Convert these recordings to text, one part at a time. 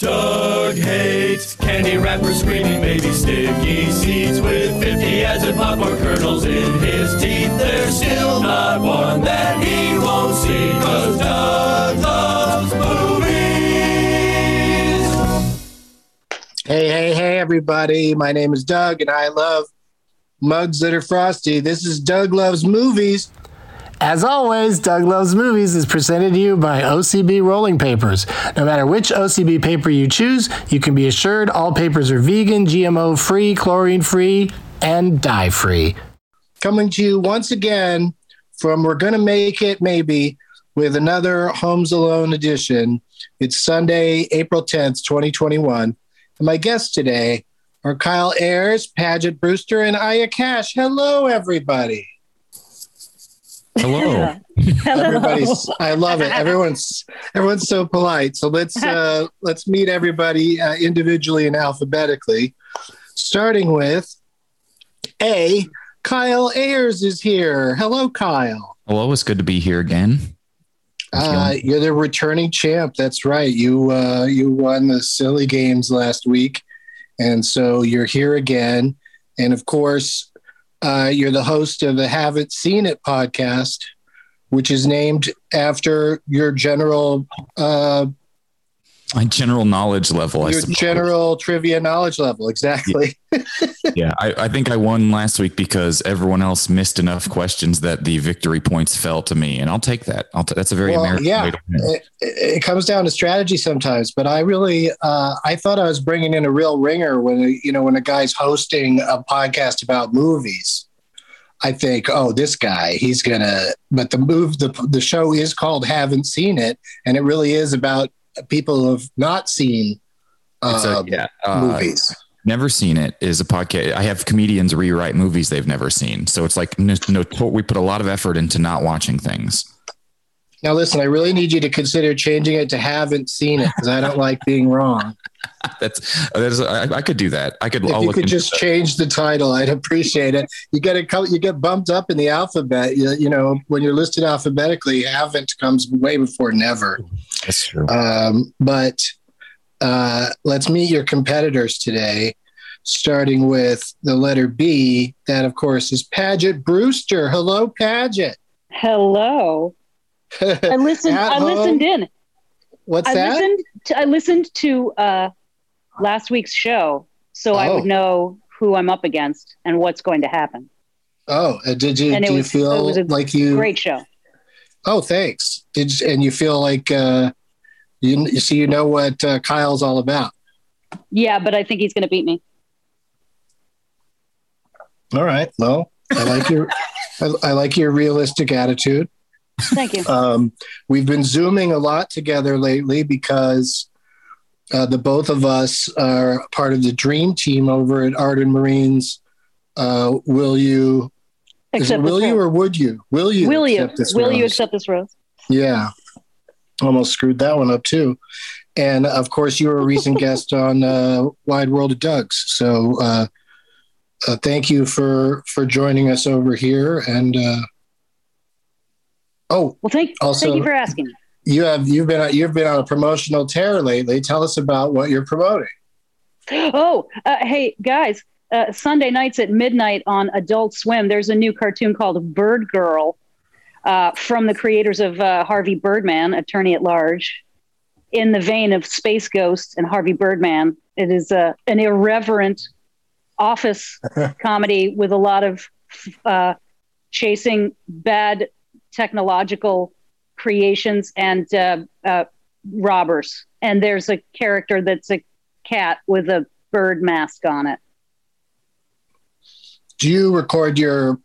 Doug hates candy wrappers, screaming baby sticky seeds with 50 as in popcorn kernels in his teeth. There's still not one that he won't see, cause Doug loves movies. Hey, hey, hey, everybody. My name is Doug, and I love mugs that are frosty. This is Doug Loves Movies. As always, Doug Loves Movies is presented to you by OCB Rolling Papers. No matter which OCB paper you choose, you can be assured all papers are vegan, GMO free, chlorine free, and dye free. Coming to you once again from We're Gonna Make It Maybe with another Homes Alone edition. It's Sunday, April 10th, 2021. And my guests today are Kyle Ayers, Paget Brewster, and Aya Cash. Hello, everybody. Hello. Everybody's I love it. Everyone's everyone's so polite. So let's uh let's meet everybody uh, individually and alphabetically. Starting with A, Kyle Ayers is here. Hello, Kyle. Hello, it's good to be here again. Uh, you're the returning champ. That's right. You uh, you won the silly games last week, and so you're here again. And of course, uh, you're the host of the Haven't Seen It podcast, which is named after your general uh, My general knowledge level, your general trivia knowledge level. Exactly. yeah, I, I think I won last week because everyone else missed enough questions that the victory points fell to me, and I'll take that. I'll t- that's a very Well, American yeah. way to it, it comes down to strategy sometimes, but I really uh, I thought I was bringing in a real ringer when you know when a guy's hosting a podcast about movies. I think, oh, this guy, he's gonna. But the move, the the show is called "Haven't Seen It," and it really is about people have not seen a- uh, yeah, uh, movies. Never seen it is a podcast. I have comedians rewrite movies they've never seen, so it's like no, no, we put a lot of effort into not watching things. Now, listen, I really need you to consider changing it to "Haven't Seen It" because I don't like being wrong. That's that's I, I could do that. I could. if I'll you look could just that. change the title, I'd appreciate it. You get a co- you get bumped up in the alphabet. You, you know, when you're listed alphabetically, haven't comes way before never. That's true. Um, but uh, let's meet your competitors today, starting with the letter B. That, of course, is Paget Brewster. Hello, Paget. Hello. I listened. I home? listened in. What's I that? listened. To, I listened to uh, last week's show, so I Oh. would know who I'm up against and what's going to happen. Oh, uh, did you And it do you was- it feel like you? Great show. Oh, thanks. Did and you feel like uh, you you see you know what uh, Kyle's all about? Yeah, but I think he's going to beat me. All right. Well, I like your I, I like your realistic attitude. Thank you. Um, we've been zooming a lot together lately because uh, the both of us are part of the dream team over at Arden Marines. Uh, will you? Accept will you rose. or would you? Will you? Will you? accept this Will you rose? accept this rose? Yeah. almost screwed that one up too. And of course, you were a recent guest on uh, Wide World of Doug's. So uh, uh, thank you for for joining us over here. And uh, oh, Well, thank, Also- thank you for asking. you have you've been you've been on a promotional tear lately. Tell us about what you're promoting. Oh, uh, hey guys! Uh, Sunday nights at midnight on Adult Swim. There's a new cartoon called Bird Girl uh, from the creators of uh, Harvey Birdman, Attorney at Large. In the vein of Space Ghost and Harvey Birdman, it is uh, an irreverent office comedy with a lot of uh, chasing bad technological creations and uh, uh, robbers. And there's a character that's a cat with a bird mask on it. Do you record your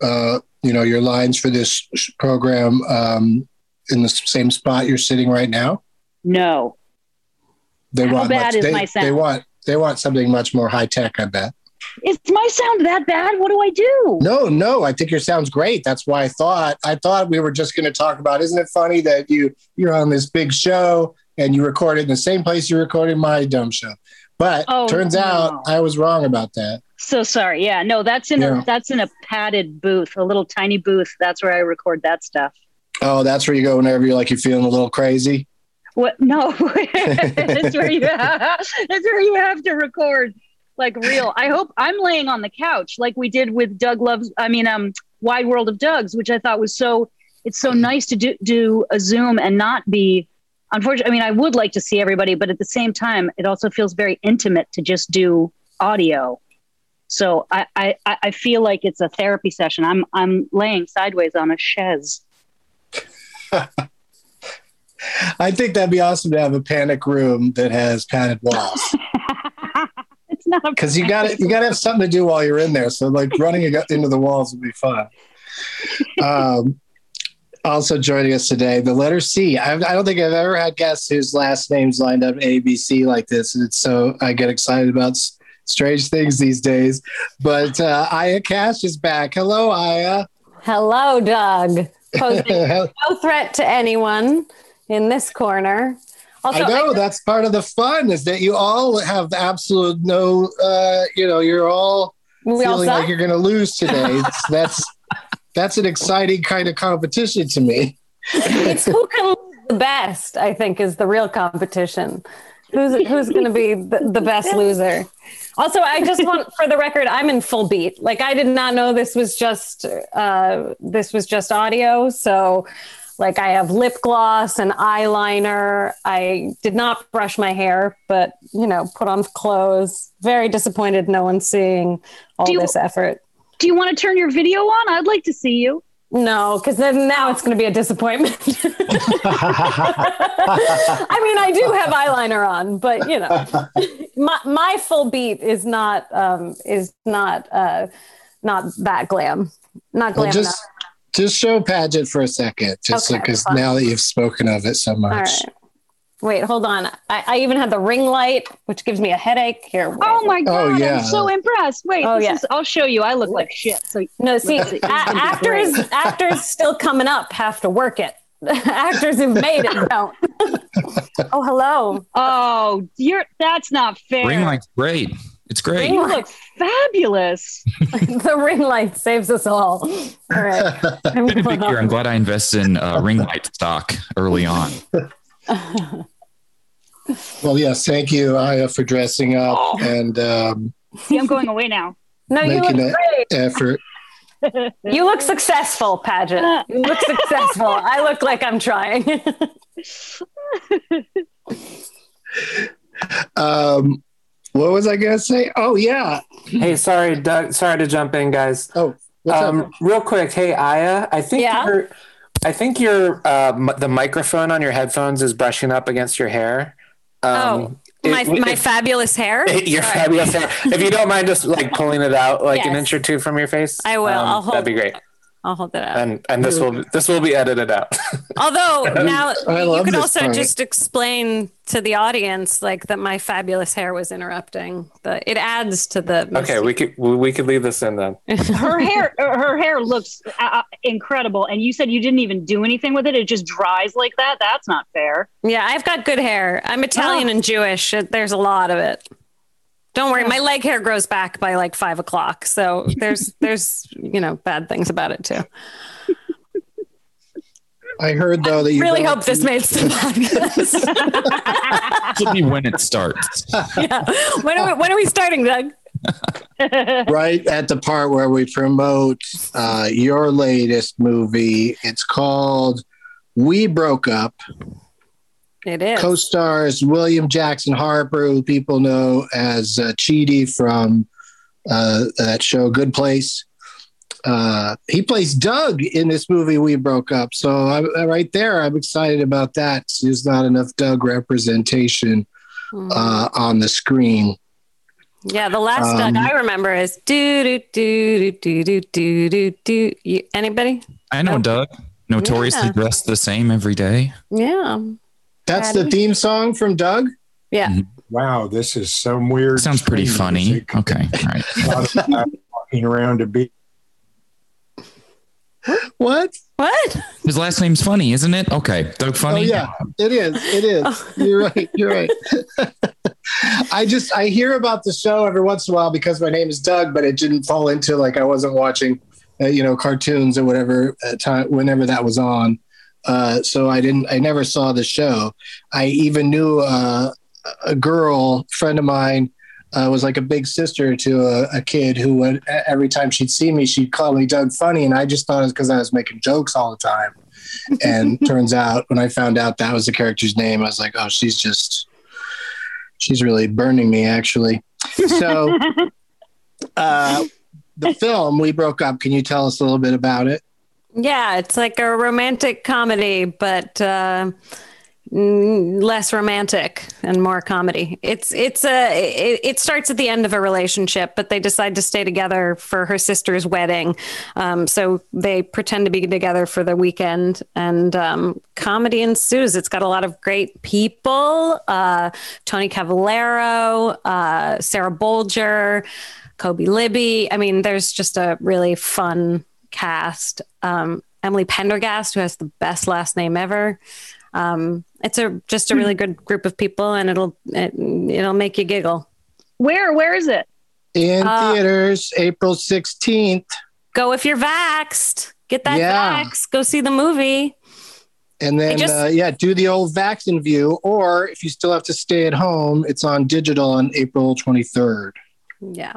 uh, you know your lines for this program um, in the same spot you're sitting right now? No. They How want bad much, is they, my sound? they want they want something much more high tech. I bet. Is my sound that bad? What do I do? No, no, I think your sound's great. That's why I thought I thought we were just going to talk about. Isn't it funny that you you're on this big show and you recorded in the same place you recorded my dumb show? But Oh, turns no. out I was wrong about that. So sorry. Yeah, no, that's in Yeah. a that's in a padded booth, a little tiny booth. That's where I record that stuff. Oh, that's where you go whenever you're like you're feeling a little crazy. What? No, that's where you that's where you have to record like real. I hope I'm laying on the couch like we did with Doug Loves. I mean, um, Wide World of Doug's, which I thought was so. It's so nice to do do a Zoom and not be. Unfortunately, I mean, I would like to see everybody, but at the same time, it also feels very intimate to just do audio. So I, I, I feel like it's a therapy session. I'm I'm laying sideways on a chaise. I think that'd be awesome to have a panic room that has padded walls not because you got to you got to have something to do while you're in there. So like running into the walls would be fun. Um, also joining us today, the letter C. I, I don't think I've ever had guests whose last names lined up A B C like this, and it's so I get excited about s- strange things these days. But uh, Aya Cash is back. Hello, Aya. Hello, Doug. Posing no threat to anyone in this corner. Also, know that's part of the fun is that you all have absolute no. Uh, you know, you're all we feeling suck. like you're going to lose today. That's that's an exciting kind of competition to me. it's who can lose the best. I think is the real competition. Who's who's going to be the, the best loser? Also, I just want for the record, I'm in full beat. Like I did not know this was just uh, this was just audio. So, like I have lip gloss and eyeliner. I did not brush my hair, but you know, put on clothes. Very disappointed. No one's seeing all Do you- this effort. Do you want to turn your video on? I'd like to see you. No, because then now it's going to be a disappointment. I mean, I do have eyeliner on, but you know, my my full beat is not um, is not uh, not that glam, not glam Well, just just show pageant for a second, just Okay, because fine. now that you've spoken of it so much. enough. All right. Wait, hold on. I, I even had the ring light, which gives me a headache. Here. wait. Oh my oh, god! Oh, yeah. I'm so impressed. Wait, Oh, this yeah. is, I'll show you. I look like shit. So No, see, This a- actors actors still coming up have to work it. actors who've made it don't. oh, hello. Oh, you're that's not fair. Ring light's great. It's great. You look fabulous. the ring light saves us all. All right. Been a big year. I'm glad I invested in uh, ring light stock early on. Well, yes, thank you, Aya, for dressing up Oh. and um, See, I'm going away now. No, you look great. effort. You look successful, Paget. You look successful. I look like I'm trying. Um, what was I going to say? Oh, yeah. Hey, sorry, Doug. Sorry to jump in, guys. Oh, what's up? Um, real quick, hey Aya, I think Yeah? your, I think your uh, m- the microphone on your headphones is brushing up against your hair. Um, Oh, my, it- my it- fabulous hair. your Sorry. fabulous hair. If you don't mind, just like pulling it out like an inch or two from your face. I will. um, I'll hold- That'd be great. I'll hold that out. And and this will this will be edited out. Although now I you can also part. just explain to the audience like that my fabulous hair was interrupting. The it adds to the okay, we could we we could leave this in then. her hair her hair looks uh, incredible and you said you didn't even do anything with it it just dries like that that's not fair Yeah, I've got good hair. I'm Italian Oh. and Jewish. There's a lot of it. Don't worry, my leg hair grows back by like five o'clock. So there's there's you know bad things about it too. I heard though that you Really hope this makes the podcast. This be when it starts. yeah. When are we, when are we starting, Doug? right at the part where we promote uh, your latest movie. It's called We Broke Up. It is. Co-stars William Jackson Harper, who people know as uh, Chidi from uh, that show Good Place. Uh, he plays Doug in this movie. We broke up, so I, right there, I'm excited about that. There's not enough Doug representation uh, on the screen. Yeah, the last Um, Doug I remember is do do do do do do do do. You, anybody? I know Doug, notoriously Yeah. dressed the same every day. Yeah. That's the theme song from Doug. Yeah. Wow, this is some weird. Sounds pretty funny. music. Okay, all right. A lot of guys walking around a beat. What? What? His last name's funny, isn't it? Okay, Doug Funnie. Oh yeah, it is. It is. You're right. You're right. I just I hear about the show every once in a while because my name is Doug, but it didn't fall into like I wasn't watching, uh, you know, cartoons or whatever at time whenever that was on. Uh, so I didn't. I never saw the show. I even knew uh, a girl friend of mine uh, was like a big sister to a, a kid who would every time she'd see me, she'd call me Doug Funnie, and I just thought it was because I was making jokes all the time. And turns out when I found out that was the character's name, I was like, oh, she's just she's really burning me actually. So uh, the film we broke up. Can you tell us a little bit about it? Yeah, it's like a romantic comedy, but uh, less romantic and more comedy. It's it's a it, it starts at the end of a relationship, but they decide to stay together for her sister's wedding. Um, so they pretend to be together for the weekend, and um, comedy ensues. It's got a lot of great people: uh, Tony Cavalero, uh, Sarah Bolger. Kobe Libii. I mean, there's just a really fun cast. Um, Emily Pendergast, who has the best last name ever. Um, it's a just a really good group of people, and it'll it, it'll make you giggle. where where is it In Uh, theaters, April sixteenth. Go if you're vaxxed. Get that Yeah. vax. Go see the movie. And then, just- uh, yeah, do the old vaccine view. Or if you still have to stay at home, it's on digital on April 23rd. Yeah.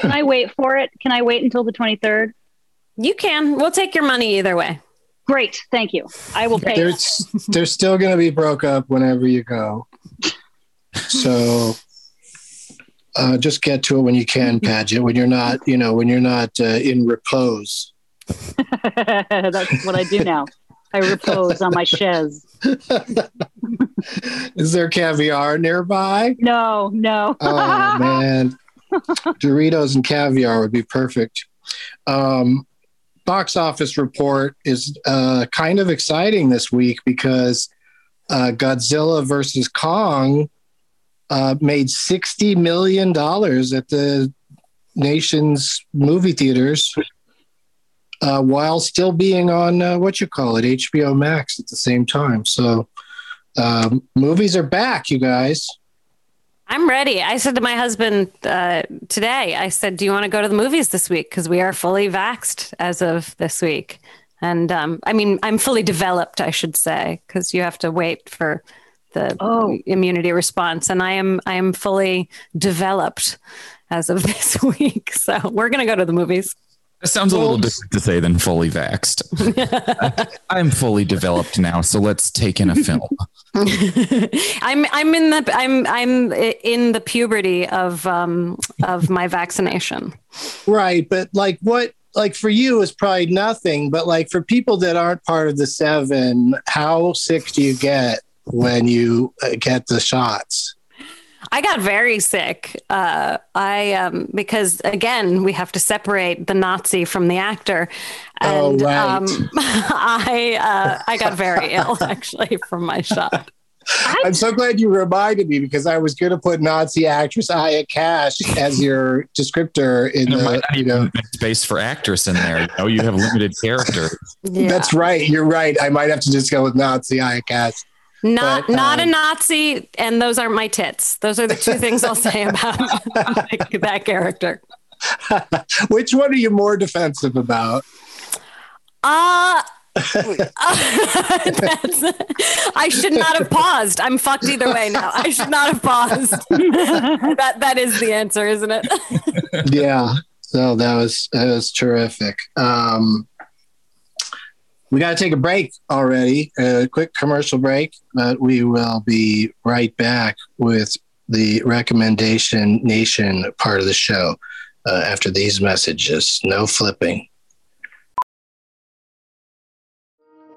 Can i wait for it can i wait until the 23rd You can. We'll take your money either way. great thank you i will pay There's, they're still going to be broke up whenever you go. So uh, just get to it when you can, Paget, when you're not, you know, when you're not uh, in repose. that's what i do now i repose on my chaise Is there caviar nearby? no no Oh, man. Doritos and caviar would be perfect. Um, box office report is uh, kind of exciting this week because uh, Godzilla versus Kong uh, made $60 million at the nation's movie theaters uh, while still being on uh, what you call it, HBO Max at the same time. So um, movies are back, you guys. I'm ready. I said to my husband uh, today, I said, Do you want to go to the movies this week? Because we are fully vaxxed as of this week. And um, I mean, I'm fully developed, I should say, because you have to wait for the Oh. immunity response. And I am I am fully developed as of this week. So we're going to go to the movies. That sounds a little different to say than fully vaxxed. I, am fully developed now, so let's take in a film. I'm I'm in the I'm I'm in the puberty of um of my vaccination. Right, but like what like for you is probably nothing, but like for people that aren't part of the 7, how sick do you get when you uh, get the shots? I got very sick. Uh, I um, because again we have to separate the Nazi from the actor, Oh, and right. um, I uh, I got very ill actually from my shot. I'm so glad you reminded me because I was going to put Nazi actress Aya Cash as your descriptor in There might the, not you know. be space for actress in there. You know, you have limited character. That's right. You're right. I might have to just go with Nazi Aya Cash. Not But, not a um, Nazi, and those aren't my tits. Those are the two things I'll say about that character. Which one are you more defensive about? Uh I should not have paused. I'm fucked either way now. I should not have paused. that that is the answer, isn't it? yeah. So that was that was terrific. Um, we got to take a break already. A quick commercial break, but we will be right back with the recommendation nation part of the show uh, after these messages. No flipping.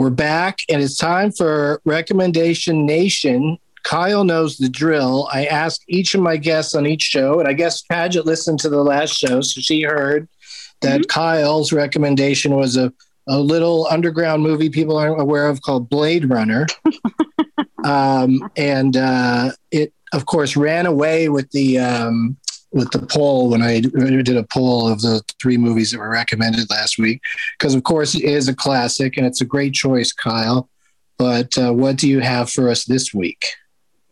We're back, and it's time for Recommendation Nation. Kyle knows the drill. I ask each of my guests on each show, and I guess Paget listened to the last show, so she heard that Kyle's recommendation was a, a little underground movie people aren't aware of called Blade Runner. um, and uh, it, of course, ran away with the um, with the poll when I did a poll of the three movies that were recommended last week, because of course it is a classic and it's a great choice, Kyle. But uh, what do you have for us this week?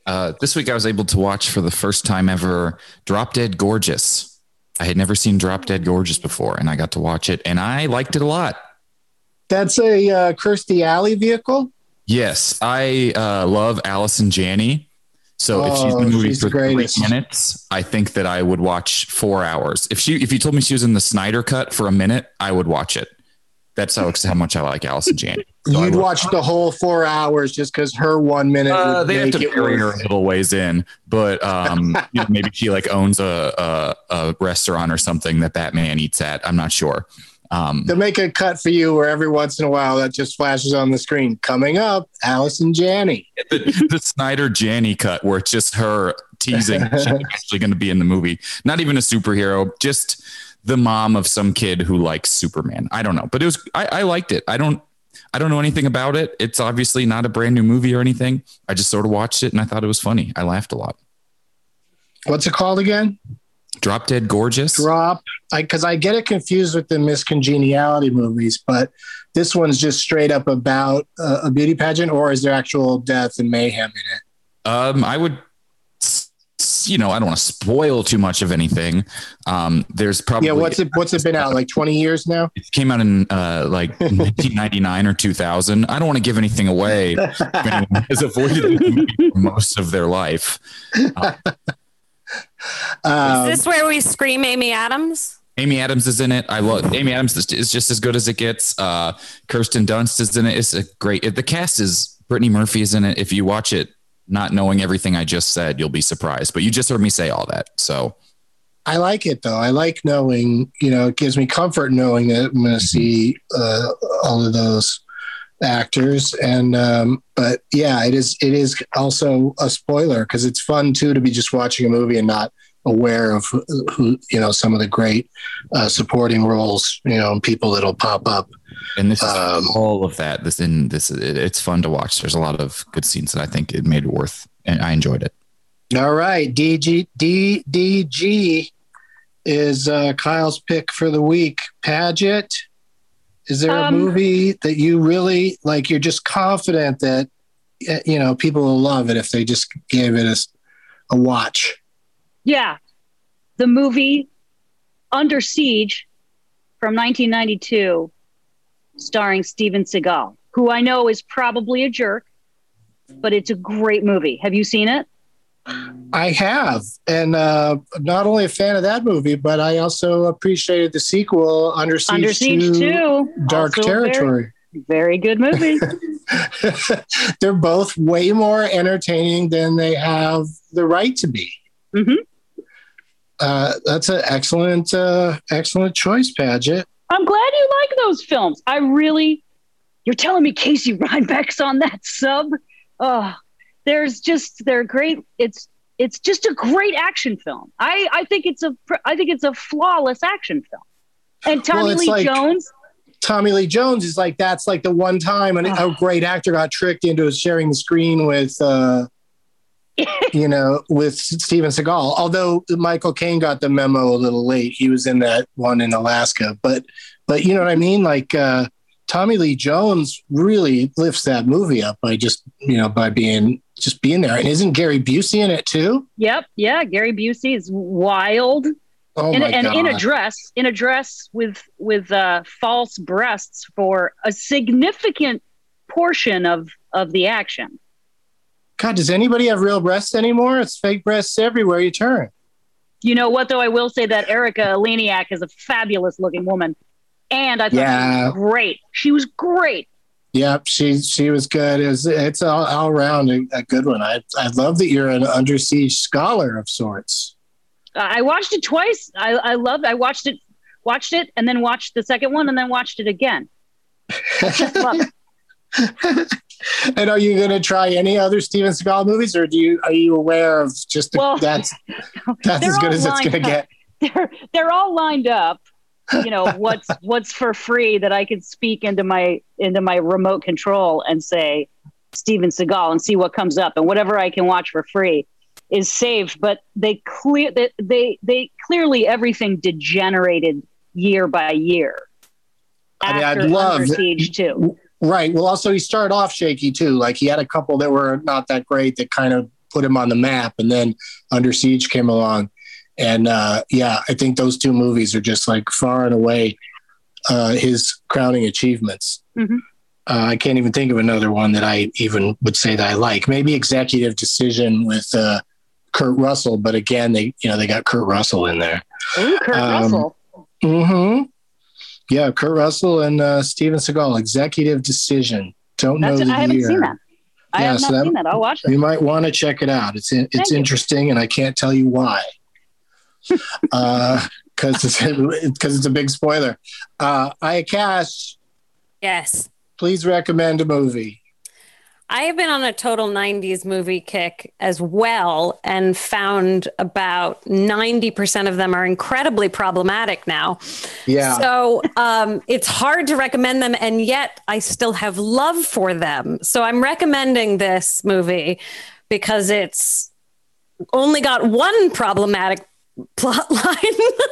Uh, this week, I was able to watch for the first time ever Drop Dead Gorgeous. I had never seen Drop Dead Gorgeous before, and I got to watch it, and I liked it a lot. That's a uh, Kirstie Alley vehicle. Yes, I uh, love Allison Janney. So if she's in Oh, the movie for the three minutes, I think that I would watch four hours. If she, if you told me she was in the Snyder cut for a minute, I would watch it. That's how, how much I like Allison Janney. So You'd watch the whole four hours just because her one minute Uh, would they have to it bury her worth. a little ways in, but um, you know, maybe she like owns a, a a restaurant or something that Batman eats at. I'm not sure. Um, They'll make a cut for you where every once in a while that just flashes on the screen. Coming up, Allison Janney. the, the Snyder Janney cut where it's just her teasing she's actually going to be in the movie. Not even a superhero, just the mom of some kid who likes Superman. I don't know, but it was I, I liked it. I don't I don't know anything about it. It's obviously not a brand new movie or anything. I just sort of watched it and I thought it was funny. I laughed a lot. What's it called again? Drop Dead Gorgeous. Drop. Because I, get it confused with the Miss Congeniality movies, but this one's just straight up about uh, a beauty pageant, or is there actual death and mayhem in it? Um, I would, you know, I don't want to spoil too much of anything. Um, there's probably yeah. What's it? What's it been out like twenty years now? It came out in uh, like 1999 or 2000. I don't want to give anything away. has avoided most of their life. Uh, Um, is this where we scream Amy Adams? Amy Adams is in it. I love Amy Adams is, is just as good as it gets. Uh, Kirsten Dunst is in it. It's a great. It, the cast is Brittany Murphy is in it. If you watch it, not knowing everything I just said, you'll be surprised. But you just heard me say all that, so I like it though. I like knowing, you know, it gives me comfort knowing that I'm going to see uh, all of those actors. And, um, but yeah, it is, it is also a spoiler because it's fun too to be just watching a movie and not aware of who, who you know some of the great uh, supporting roles, you know, and people that'll pop up. And this is Um, all of that. This in this it, it's fun to watch. There's a lot of good scenes that I think it made it worth, and I enjoyed it. All right, DG DDG is uh, Kyle's pick for the week. Paget, is there a Um, movie that you really like? You're just confident that uh, you know people will love it if they just gave it a, a watch. Yeah. The movie Under Siege from 1992, starring Steven Seagal, who I know is probably a jerk, but it's a great movie. Have you seen it? I have, and uh, not only a fan of that movie, but I also appreciated the sequel, Under Siege, Under Siege 2, 2, Dark also a very- Territory. Very good movie. They're both way more entertaining than they have the right to be. Mhm. Uh, that's an excellent, uh, excellent choice, Paget. I'm glad you like those films. I really, you're telling me Casey Ryback's on that sub? Oh, there's just they're great. It's it's just a great action film. I I think it's a I think it's a flawless action film. And Tommy Well, Lee like- Jones, Tommy Lee Jones is like that's like the one time an, a great actor got tricked into sharing the screen with, uh, you know, with Steven Seagal. Although Michael Caine got the memo a little late, he was in that one in Alaska. But but you know what I mean? Like uh, Tommy Lee Jones really lifts that movie up by just you know by being just being there. And isn't Gary Busey in it too? Yep, yeah, Gary Busey is wild. Oh and, my and in a dress, in a dress with with uh, false breasts for a significant portion of of the action. God, does anybody have real breasts anymore? It's fake breasts everywhere you turn. You know what, though? I will say that Erika Eleniak is a fabulous looking woman. And I thought Yeah. she was great. She was great. Yep, she she was good. It was, it's all, all around a, a good one. I I love that you're an under siege scholar of sorts. I watched it twice. I, I loved I watched it, watched it, and then watched the second one, and then watched it again. I just love it. And are you going to try any other Steven Seagal movies, or do you are you aware of just the, Well, that's that's as good as it's going to get? They're they're all lined up. You know what's what's for free that I could speak into my into my remote control and say Steven Seagal and see what comes up, and whatever I can watch for free is saved. But they clear that they they clearly everything degenerated year by year. I mean, I'd love Under Siege too. Right. Well, also he started off shaky too. Like he had a couple that were not that great that kind of put him on the map, and then Under Siege came along, and uh, yeah, I think those two movies are just like far and away uh, his crowning achievements. Mhm. Uh, I can't even think of another one that I even would say that I like. Maybe Executive Decision with uh, Kurt Russell, but again, they you know they got Kurt Russell in there. Ooh, Kurt Um, Russell. hmm Yeah, Kurt Russell and uh, Steven Seagal. Executive Decision. Don't know That's, the I haven't year. seen that. I Yeah, have so not that- seen that. I'll watch it. You might want to check it out. It's it's Thank you. interesting, and I can't tell you why. Because it's because it's a big spoiler. Uh, Aya Cash, Yes. please recommend a movie. I have been on a total 90s movie kick as well and found about 90% of them are incredibly problematic now. Yeah. So um, it's hard to recommend them, and yet I still have love for them. So I'm recommending this movie because it's only got one problematic plot line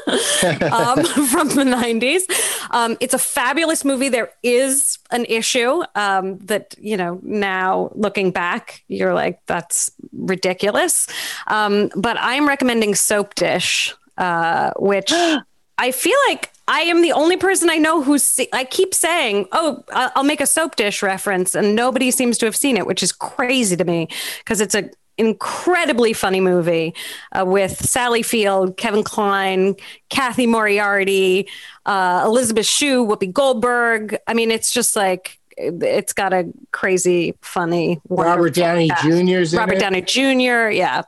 um, from the 90s. Um, it's a fabulous movie. There is an issue um, that, you know, now looking back, you're like, that's ridiculous. Um, but I'm recommending Soap Dish, uh, which I feel like I am the only person I know who's. Se- I keep saying, "Oh, I'll make a soap dish reference," and nobody seems to have seen it, which is crazy to me because it's a incredibly funny movie uh, with Sally Field, Kevin Kline, Cathy Moriarty, uh, Elizabeth Shue, Whoopi Goldberg. I mean, it's just like it's got a crazy, funny. Robert Downey cast. Jr.'s in Robert it? Downey Jr. Yeah.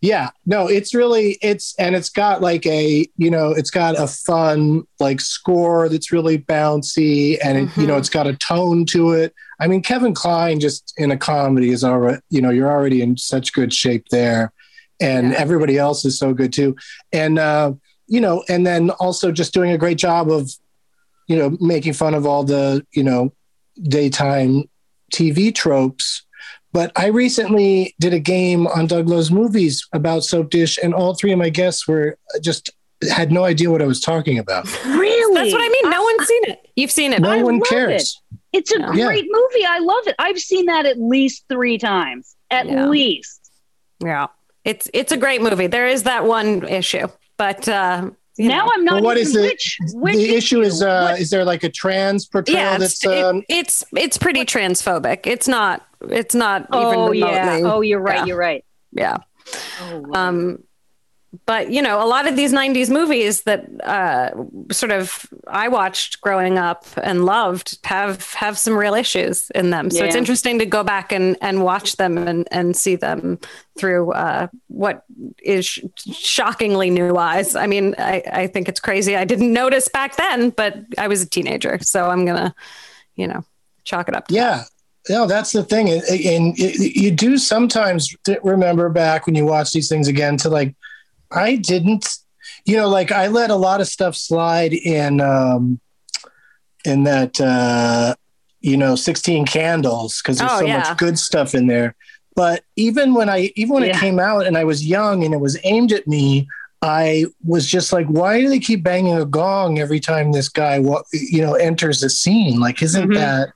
Yeah, no, it's really it's and it's got like a you know it's got a fun like score that's really bouncy and it, you know it's got a tone to it. I mean, Kevin Kline just in a comedy is already you know you're already in such good shape there, and everybody else is so good too. And uh, you know, and then also just doing a great job of, you know, making fun of all the you know daytime TV tropes. But I recently did a game on Doug Loves Movies about Soap Dish, and all three of my guests were just had no idea what I was talking about. Really? That's what I mean. No one's seen it. You've seen it. No but- one love cares. It's a Yeah. great movie. I love it. I've seen that at least three times. At Yeah. least. Yeah. It's it's a great movie. There is that one issue, but uh, you Now know. I'm not Well, what even is the which, which the issue is? Uh, What- is there like a trans portrayal yeah, that's? it's, it- um, it's it's pretty transphobic. It's not it's not even oh remotely. yeah. Oh, you're right. Yeah. You're right. Yeah. Oh, Um, but you know, a lot of these '90s movies that uh, sort of I watched growing up and loved have have some real issues in them. So it's interesting to go back and and watch them and and see them through uh, what is sh- shockingly new eyes. I mean, I I think it's crazy. I didn't notice back then, but I was a teenager, so I'm gonna, you know, chalk it up. To yeah. No, that's the thing, and, and you do sometimes remember back when you watch these things again to like, I didn't, you know, like I let a lot of stuff slide in, um, in that, uh, you know, sixteen candles because there's Oh, so yeah. much good stuff in there. But even when I, even when it came out and I was young and it was aimed at me, I was just like, why do they keep banging a gong every time this guy, you know, enters the scene? Like, isn't Mhm. that?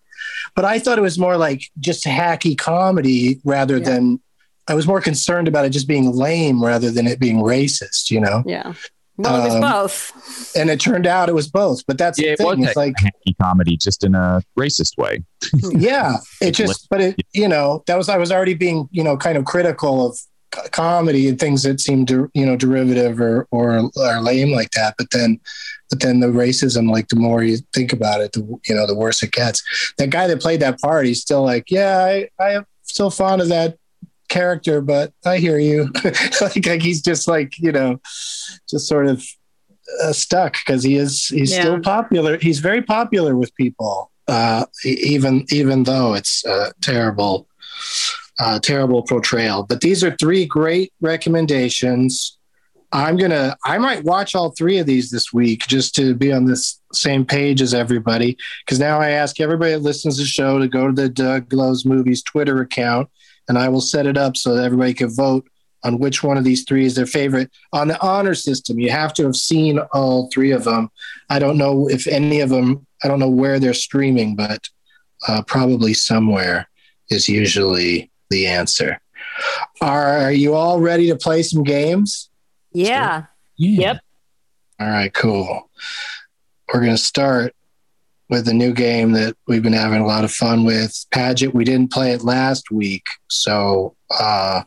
But I thought it was more like just hacky comedy rather Yeah. than. I was more concerned about it just being lame rather than it being racist, you know. Yeah. Well, it was Um, both. And it turned out it was both. But that's Yeah, the it was thing. It's like, hacky comedy, just in a racist way. yeah, it just. But it, you know, that was I was already being, you know, kind of critical of co- comedy and things that seemed, to, you know, derivative or or or lame like that. But then, but then the racism, like the more you think about it, the you know, the worse it gets. That guy that played that part, he's still like, yeah, I I am still fond of that character, but I hear you. like, like he's just like you know, just sort of uh, stuck because he is he's Yeah. still popular. He's very popular with people, uh, even even though it's a terrible, uh, terrible portrayal. But these are three great recommendations. I'm gonna I might watch all three of these this week just to be on this same page as everybody. Because now I ask everybody that listens to the show to go to the Doug Loves Movies Twitter account, and I will set it up so that everybody can vote on which one of these three is their favorite. On the honor system, you have to have seen all three of them. I don't know if any of them. I don't know where they're streaming, but uh, probably somewhere is usually the answer. Are you all ready to play some games? Yeah. Yep. All right, cool. We're going to start with a new game that we've been having a lot of fun with. Paget, we didn't play it last week, so uh,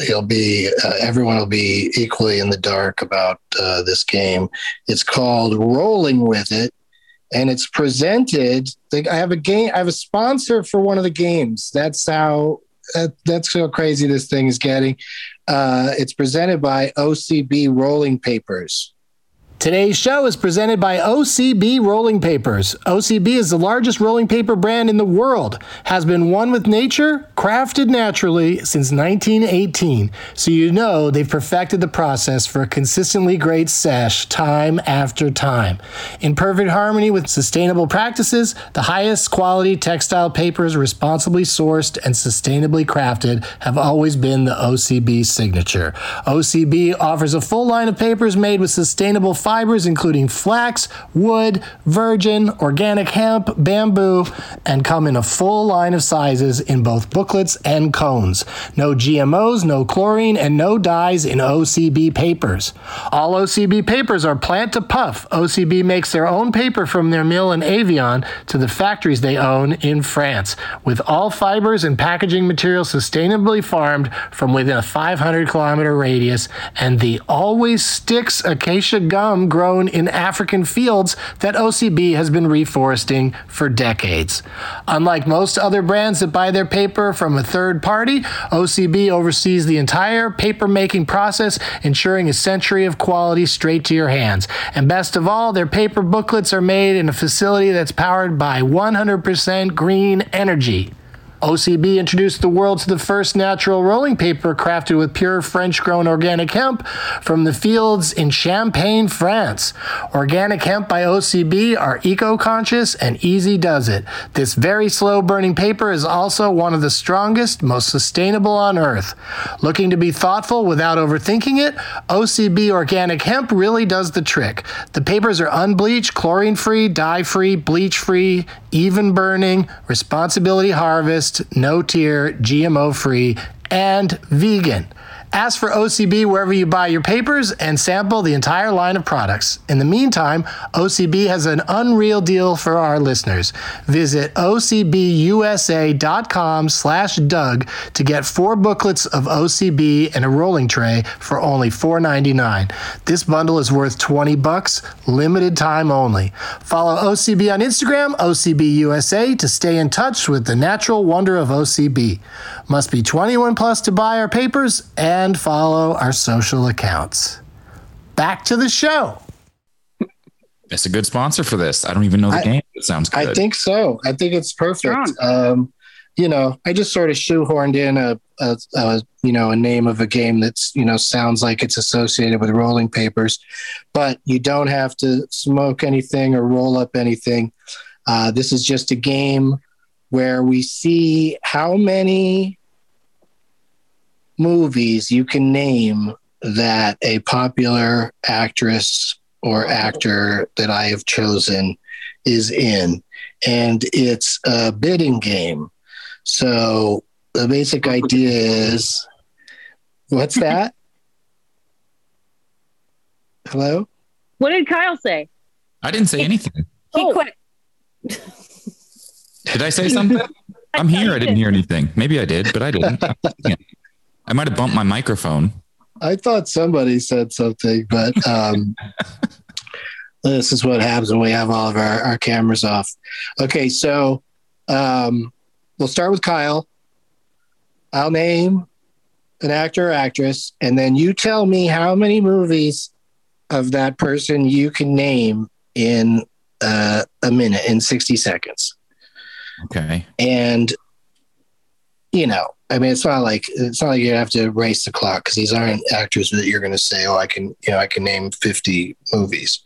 it'll be uh, everyone will be equally in the dark about uh, this game. It's called Rolling with It, and it's presented. Like I have a game. I have a sponsor for one of the games. That's how. That, that's how crazy this thing is getting. Uh, it's presented by OCB Rolling Papers. Today's show is presented by OCB Rolling Papers. OCB is the largest rolling paper brand in the world, has been one with nature, crafted naturally since 1918. So you know they've perfected the process for a consistently great sesh time after time. In perfect harmony with sustainable practices, the highest quality textile papers responsibly sourced and sustainably crafted have always been the OCB signature. OCB offers a full line of papers made with sustainable fibers, including flax, wood, virgin, organic hemp, bamboo, and come in a full line of sizes in both booklets and cones. No GMOs, no chlorine, and no dyes in OCB papers. All OCB papers are plant to puff. OCB makes their own paper from their mill in Avion to the factories they own in France, with all fibers and packaging materials sustainably farmed from within a 500 kilometer radius, and the always sticks acacia gum grown in African fields that OCB has been reforesting for decades. Unlike most other brands that buy their paper from a third party, OCB oversees the entire paper making process, ensuring a century of quality straight to your hands. And best of all, their paper booklets are made in a facility that's powered by 100% green energy. OCB introduced the world to the first natural rolling paper crafted with pure French grown organic hemp from the fields in Champagne, France. Organic hemp by OCB are eco conscious and easy does it. This very slow burning paper is also one of the strongest, most sustainable on earth. Looking to be thoughtful without overthinking it, OCB organic hemp really does the trick. The papers are unbleached, chlorine free, dye free, bleach free, even burning, responsibility harvest, no tier, GMO free, and vegan. Ask for OCB wherever you buy your papers and sample the entire line of products. In the meantime, OCB has an unreal deal for our listeners. Visit ocbusa.com slash Doug to get four booklets of OCB and a rolling tray for only $4.99. This bundle is worth 20 bucks, limited time only. Follow OCB on Instagram, OCBUSA, to stay in touch with the natural wonder of OCB. Must be 21 plus to buy our papers and follow our social accounts. Back to the show. It's a good sponsor for this. I don't even know the I- game. It sounds good. I think so. I think it's perfect. Um, you know, I just sort of shoehorned in a, a, a, you know, a name of a game that's, you know, sounds like it's associated with rolling papers, but you don't have to smoke anything or roll up anything. Uh, this is just a game where we see how many movies you can name that a popular actress or actor that I have chosen is in. And it's a bidding game. So the basic idea is what's that? Hello? What did Kyle say? I didn't say anything. He oh. quit. Did I say something? I'm here. I didn't hear anything. Maybe I did, but I didn't. I might have bumped my microphone. I thought somebody said something, but um, this is what happens when we have all of our, our cameras off. Okay, so um, we'll start with Kyle. I'll name an actor or actress, and then you tell me how many movies of that person you can name in uh, a minute, in 60 seconds. Okay. And you know, I mean, it's not like it's not like you have to race the clock because these aren't actors that you're going to say, "Oh, I can," you know, I can name 50 movies.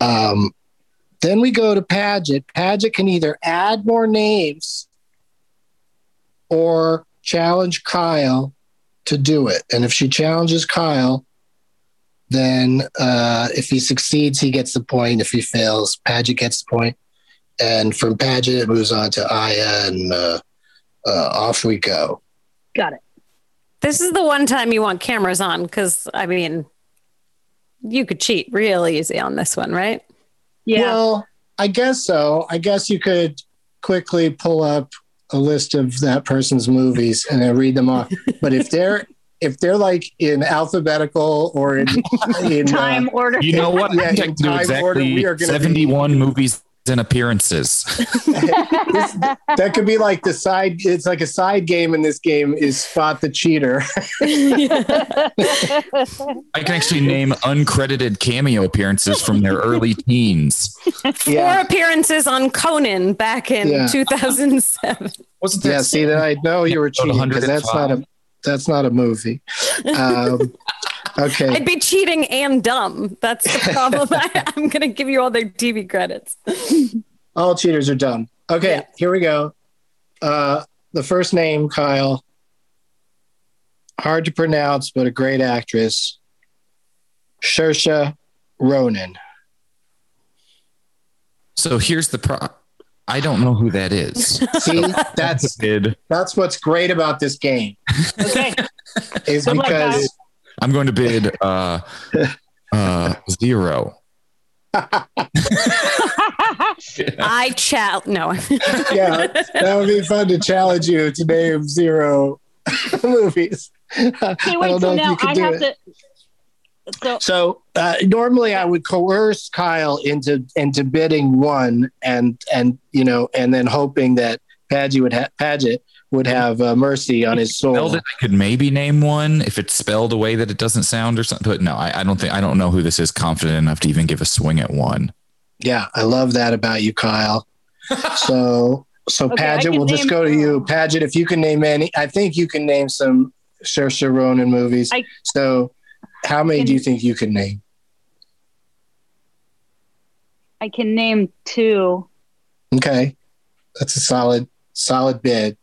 Um, then we go to Paget. Paget can either add more names or challenge Kyle to do it. And if she challenges Kyle, then uh, if he succeeds, he gets the point. If he fails, Paget gets the point. And from Paget, it moves on to Aya, and uh, uh, off we go. Got it. This is the one time you want cameras on because, I mean, you could cheat real easy on this one, right? Yeah. Well, I guess so. I guess you could quickly pull up a list of that person's movies and then read them off. But if they're if they're like in alphabetical or in, in Time order. You know what? Yeah, in can do time order, exactly we are gonna be- 71 movies and appearances. that could be like the side. It's like a side game in this game is spot the cheater. I can actually name uncredited cameo appearances from their early teens. Four appearances on Conan back in Yeah. 2007. Wasn't yeah, see that I know you were cheating because that's not a that's not a movie. Um, okay. I'd be cheating and dumb. That's the problem. I, I'm going to give you all their TV credits. All cheaters are dumb. Okay, here we go. Uh, the first name, Kyle. Hard to pronounce, but a great actress. Shersha Ronan. So here's the pro. I don't know who that is. See, that's Bid. that's what's great about this game. Okay. Is Good luck, because guys. I'm going to bid uh, uh, zero. I chat. No. yeah, that would be fun to challenge you to name zero movies. Okay, I wait. don't know So if now you could I do have it. to. So So uh, normally I would coerce Kyle into into bidding one, and and you know, and then hoping that Paget would ha- Paget would have uh, mercy on his soul. It, I could maybe name one if it's spelled a way that it doesn't sound or something. But no, I, I don't think I don't know who this is confident enough to even give a swing at one. Yeah, I love that about you, Kyle. so So Okay, Paget, we'll just go to you. Paget, if you can name any, I think you can name some Saoirse Ronan movies. I- so how many do you think you can name? I can name two. Okay. That's a solid, solid bid.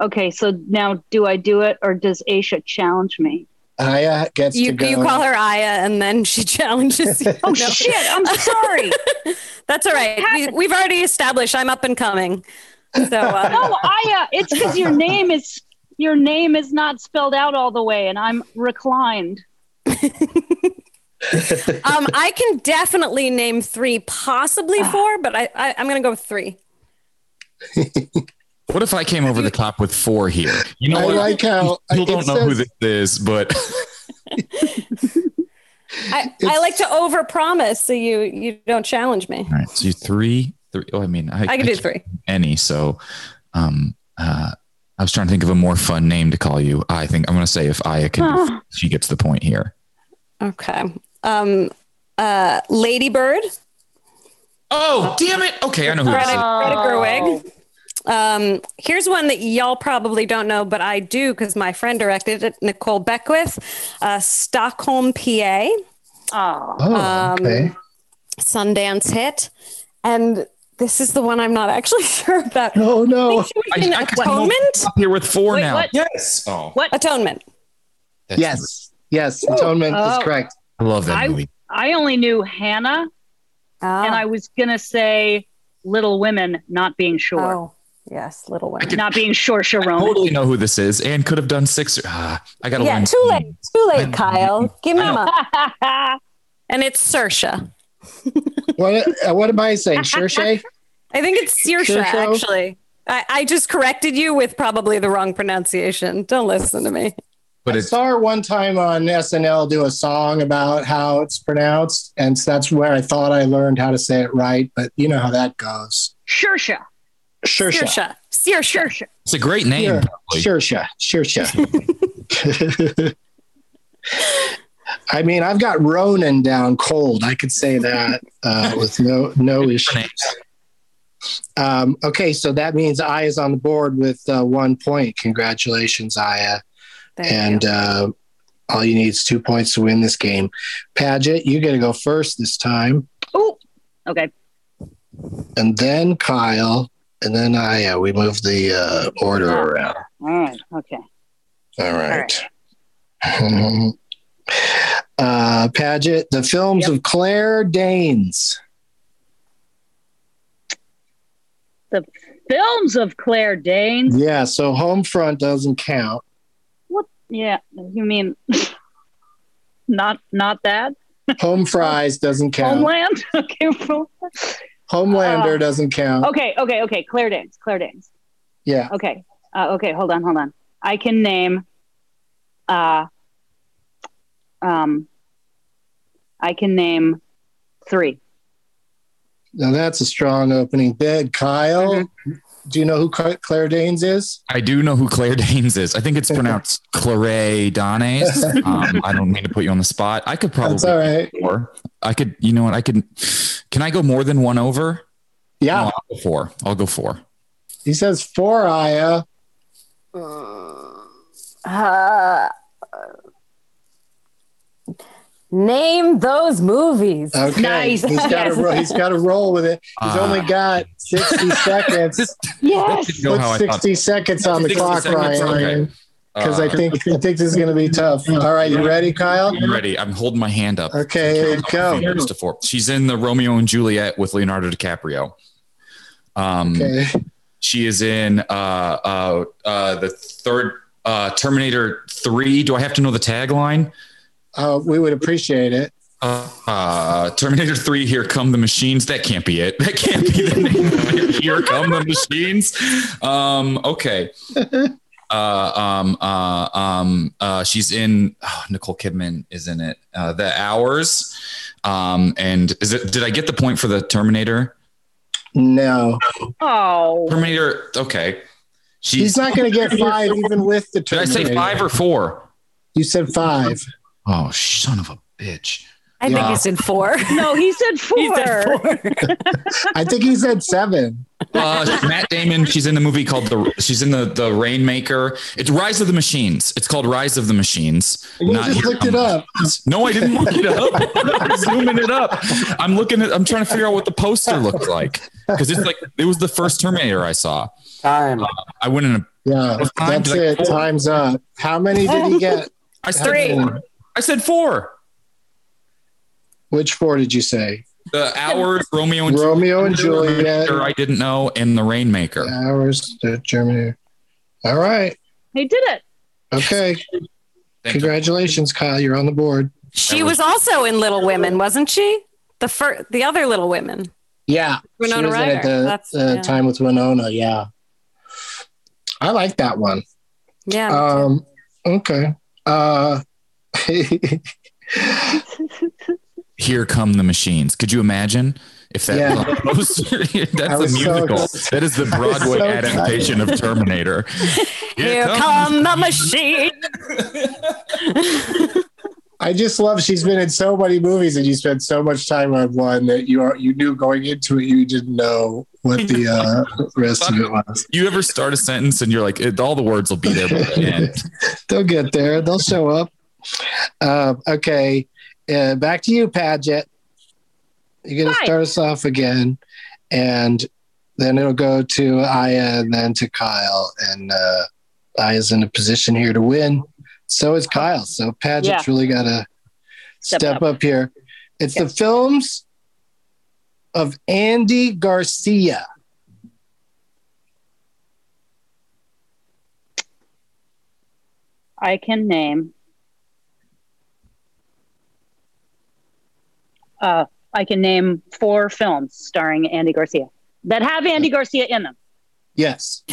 Okay, so now do I do it or does Aisha challenge me? Aya gets You, to go. you call her Aya, and then she challenges you. Oh shit! I'm sorry. That's all right. We, we've already established I'm up and coming. So uh, No, Aya. It's because your name is your name is not spelled out all the way, and I'm reclined. um, I can definitely name three, possibly four, but I, I, I'm going to go with three. What if I came over the top with four here? You know I what? like how People don't know who this is, but I, I like to overpromise so you you don't challenge me. all right. So you three, three. Oh, I mean, I, I can do three. Any. So, um, uh, I was trying to think of a more fun name to call you. I think I'm going to say if Aya can, do Ah. she gets the point here. Okay. Um, uh, Ladybird. Oh, damn it. Okay, I know who Greta, this is. Greta Gerwig. Um, here's one that y'all probably don't know, but I do because my friend directed it. Nicole Beckwith, uh, Stockholm, PA. Oh, Oh, okay. Sundance hit, and this is the one I'm not actually sure about. Oh no. She was in I Atonement. Up here with four Wait, now. what? Yes. Oh, What? Atonement. that's- Yes. Yes. Atonement is Oh. correct. I love that I- movie. I only knew Hannah, Ah. and I was gonna say Little Women, not being sure, Oh, yes, Little Women. not being sure. I Sharon. totally know who this is and could have done six. Ah, I got to Yeah, learn. too late. Too late, Kyle. Give me I know. my. And it's Sersha. What? Uh, what am I saying? Saoirse? I think it's Saoirse, Saoirse? actually. I, I just corrected you with probably the wrong pronunciation. Don't listen to me. But I it's saw her one time on SNL do a song about how it's pronounced, and so that's where I thought I learned how to say it right. But you know how that goes. Shersha. Saoirse. Saoirse. Saoirse. Shersha. it's a great name. Sure. probably. Saoirse. Saoirse. I mean, I've got Ronan down cold. I could say that uh, with no no issue. Um, okay, so that means I is on the board with uh, one point. Congratulations, Aya. Thank and you. uh, all you need is two points to win this game. Paget, you got to go first this time, Oh, okay. and then Kyle, and then Aya. We move the uh, order around. All right. Okay. All right. uh, Paget, the films Yep. of Claire Danes. The films of Claire Danes. Yeah, so Homefront doesn't count. What? Yeah. You mean not not that? Home Fries doesn't count. Homeland. okay. Homelander Uh, doesn't count. Okay. Okay. Okay. Claire Danes. Claire Danes. Yeah. Okay. Uh, okay. Hold on. Hold on. I can name. Uh. Um. I can name three. Now that's a strong opening bid. Kyle, Mm-hmm. Do you know who Claire Danes is? I do know who Claire Danes is. I think it's pronounced Claire Danes. Um, I don't mean to put you on the spot. I could probably That's all right. four. I could, you know what? I could. Can I go more than one over? Yeah. No, I'll go four. I'll go four. He says four, Aya. Uh, name those movies. Okay. Nice. He's got Yes. to ro- he's got to roll with it. He's Ah. only got 60 seconds. Yes. Didn't Put how I thought. 60 seconds on the clock, seconds. Ryan. Because I Uh, think I think this is going to be tough. All right, you ready, Kyle? I'm ready. I'm holding my hand up. Okay, here you go. To four. She's in the Romeo and Juliet with Leonardo DiCaprio. Um, Okay. She is in uh, uh, uh, the third uh, Terminator 3. Do I have to know the tagline? Uh, we would appreciate it. Uh, uh, Terminator 3, Here Come the Machines. That can't be it. That can't be the name of it. Here Come the Machines. Um, okay. Uh, um, uh, um, uh, she's in, oh, Nicole Kidman is in it. Uh, the Hours. Um, and is it, did I get the point for the Terminator? No, Oh. Terminator, okay. She's, he's not going to get five even with the did I say five or four? You said five. Oh, son of a bitch. I think he said four. No, he said four. He said four. I think he said seven. Uh, Matt Damon. She's in the movie called the. She's in the the Rainmaker. It's Rise of the Machines. It's called Rise of the Machines. You just looked it up. No, I didn't look it up. I'm zooming it up. I'm looking at. I'm trying to figure out what the poster looked like because it's like it was the first Terminator I saw. Time. I went in a. Yeah, time that's did I it. go? Time's up. How many did he get? I said Three. four. I said four. Which four did you say? The hours, Romeo and Romeo and Juliet. Juliet. I didn't know, and the Rainmaker. Hours, the Germany. All right. He did it. Okay. Congratulations, Kyle. You're on the board. She was also in Little Women, wasn't she? The fir- the other Little Women. Yeah. Winona she was in Ryder. the, That's- the yeah. time with Winona. Yeah. I like that one. Yeah. Um, okay. Uh, Here come the machines. Could you imagine if that Yeah. was the poster? That's a was so musical. that is the Broadway so adaptation of Terminator. Here come the machine. I just love she's been in so many movies and you spent so much time on one that you are you knew going into it you didn't know what the uh, rest of it was. You ever start a sentence and you're like, it, all the words will be there by the end. They'll get there. They'll show up. Uh, okay. Uh, back to you, Paget. You're going to Hi. start us off again. And then it'll go to Aya and then to Kyle. And uh, Aya's in a position here to win. So is Kyle. So Paget's Yeah. really got to Step step, up. up. here. It's the films of Andy Garcia. I can name. Uh, I can name four films starring Andy Garcia that have Andy Garcia in them. Yes.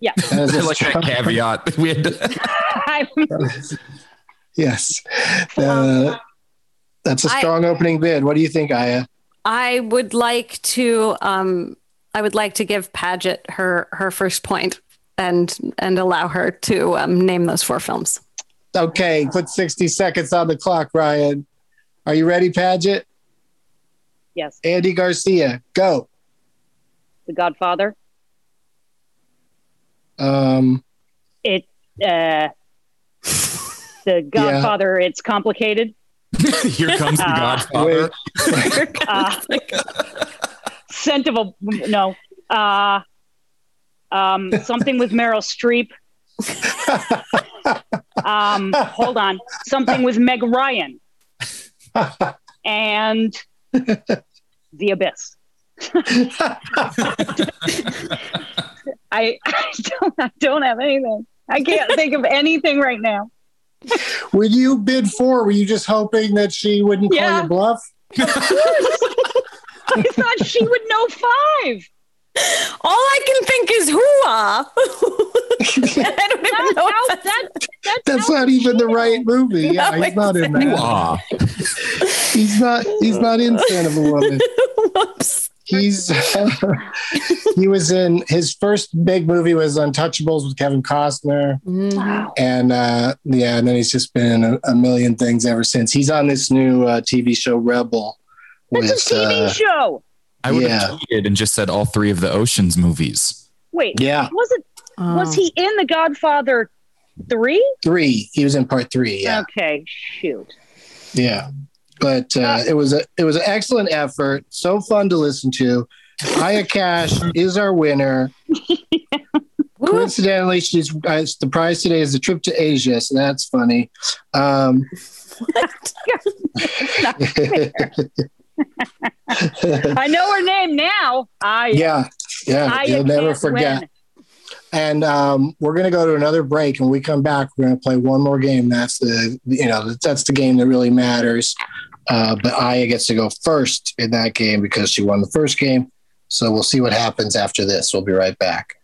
Yeah. That is I a like that caveat. We had to- Yes. Uh, that's a strong opening bid. What do you think, Aya? I would like to um I would like to give Paget her her first point and and allow her to um, name those four films. Okay, put 60 seconds on the clock, Ryan. Are you ready, Paget? yes. Andy Garcia, go. The Godfather. Um, It. Uh, the Godfather. It's complicated. Here comes the Uh, Godfather. Uh, scent of a no. Uh, um, something with Meryl Streep. Um, hold on. Something with Meg Ryan and The Abyss. I, I don't. I don't have anything. I can't think of anything right now. when you bid four, were you just hoping that she wouldn't call Yeah. you bluff? I thought she would know five. All I can think is hooah. I don't even know How- if that, that, That's not even the right movie. Yeah, No, he's not in that. He's not. He's not in Son of a Woman. Whoops. He's he was in his first big movie was Untouchables with Kevin Costner. Wow. and uh, yeah, and then he's just been in a, a million things ever since. He's on this new uh, TV show Rebel. It's a TV uh, show. I would Yeah. have tweeted and just said all three of the Oceans movies. Wait, Yeah. Was it? Was he in The Godfather three? three. He was in part three. Yeah, Okay, shoot. yeah. But uh, it was a it was an excellent effort. So fun to listen to. Aya Cash is our winner. Coincidentally, she's uh, the prize today is the trip to Asia, so that's funny. Um, I know her name now. I yeah, yeah, I you'll never forget. win. And um, we're going to go to another break. And when we come back, we're going to play one more game. That's the you know that's the game that really matters. Uh, but Aya gets to go first in that game because she won the first game. So we'll see what happens after this. We'll be right back.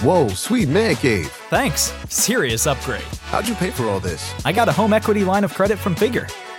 Whoa, sweet man cave. Thanks. Serious upgrade. How'd you pay for all this? I got a home equity line of credit from Figure.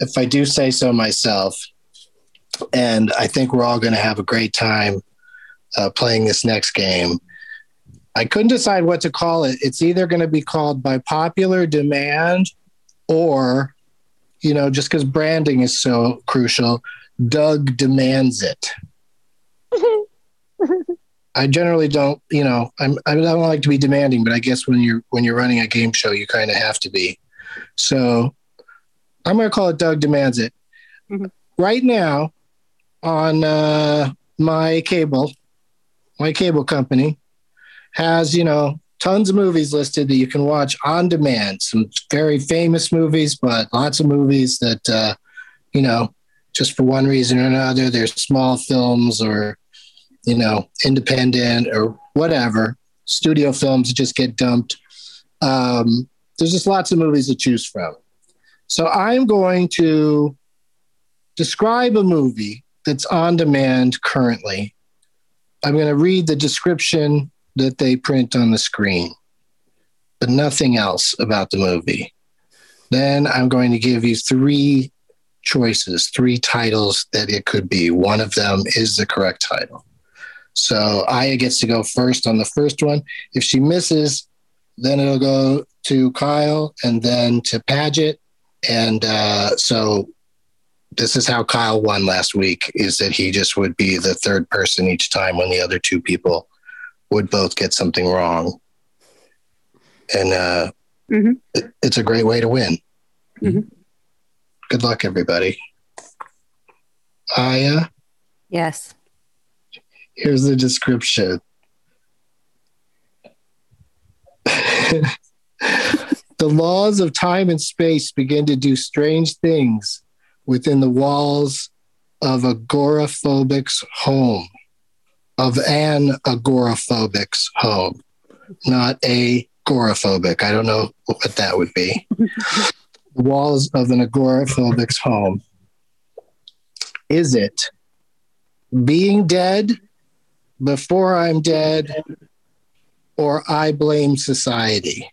if I do say so myself. And I think we're all going to have a great time uh, playing this next game. I couldn't decide what to call it. It's either going to be called by popular demand or, you know, just because branding is so crucial, Doug demands it. I generally don't, you know, I'm I don't like to be demanding, but I guess when you're when you're running a game show, you kind of have to be. So I'm going to call it Doug demands it. Right now, on uh, my cable, my cable company has you know tons of movies listed that you can watch on demand. Some very famous movies, but lots of movies that uh, you know just for one reason or another, they're small films or you know, independent or whatever, studio films just get dumped. Um, there's just lots of movies to choose from. So I'm going to describe a movie that's on demand currently. I'm going to read the description that they print on the screen, but nothing else about the movie. Then I'm going to give you three choices, three titles that it could be. One of them is the correct title. So Aya gets to go first on the first one. If she misses, then it'll go to Kyle and then to Paget. And uh, so this is how Kyle won last week is that he just would be the third person each time when the other two people would both get something wrong. And uh, it- it's a great way to win. Good luck, everybody. Aya, Yes. here's the description. the laws of time and space begin to do strange things within the walls of agoraphobic's home, of an agoraphobic's home, not a agoraphobic. I don't know what that would be. the walls of an agoraphobic's home. Is it being dead before I'm dead or I blame society?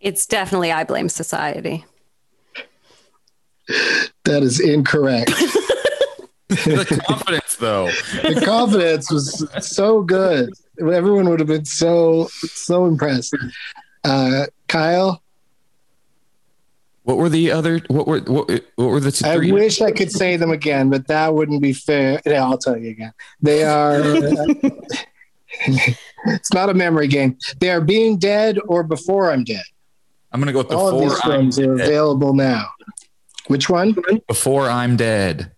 It's definitely I blame society. That is incorrect. the confidence, though. the confidence was so good. Everyone would have been so so impressed. Uh, Kyle, What were the other? What were what, what were the two? I three? wish I could say them again, but that wouldn't be fair. Yeah, I'll tell you again. They are. it's not a memory game. They are being dead or before I'm dead. I'm gonna go with All of before these I'm films are dead. available now. Which one? Before I'm dead.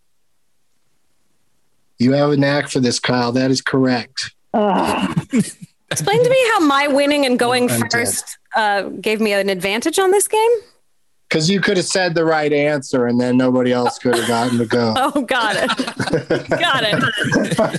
You have a knack for this, Kyle. That is correct. Explain to me how my winning and going I'm first uh, gave me an advantage on this game. Because you could have said the right answer and then nobody else could have gotten to go. Oh, got it. got it.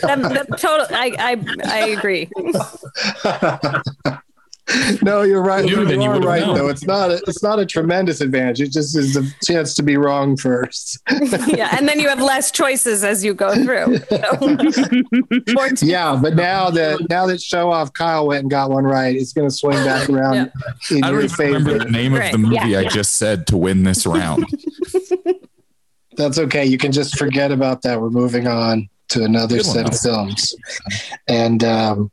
That, that total. I, I I agree. no, you're right. You You, knew, then you are would've right, known. though. It's not. A, it's not a tremendous advantage. It just is a chance to be wrong first. yeah, and then you have less choices as you go through. So- yeah, but now that now that show off Kyle went and got one right, it's going to swing back around in I don't even remember the name of the movie I just said to win this round. That's okay. You can just forget about that. We're moving on to another Good one, set of films, and um,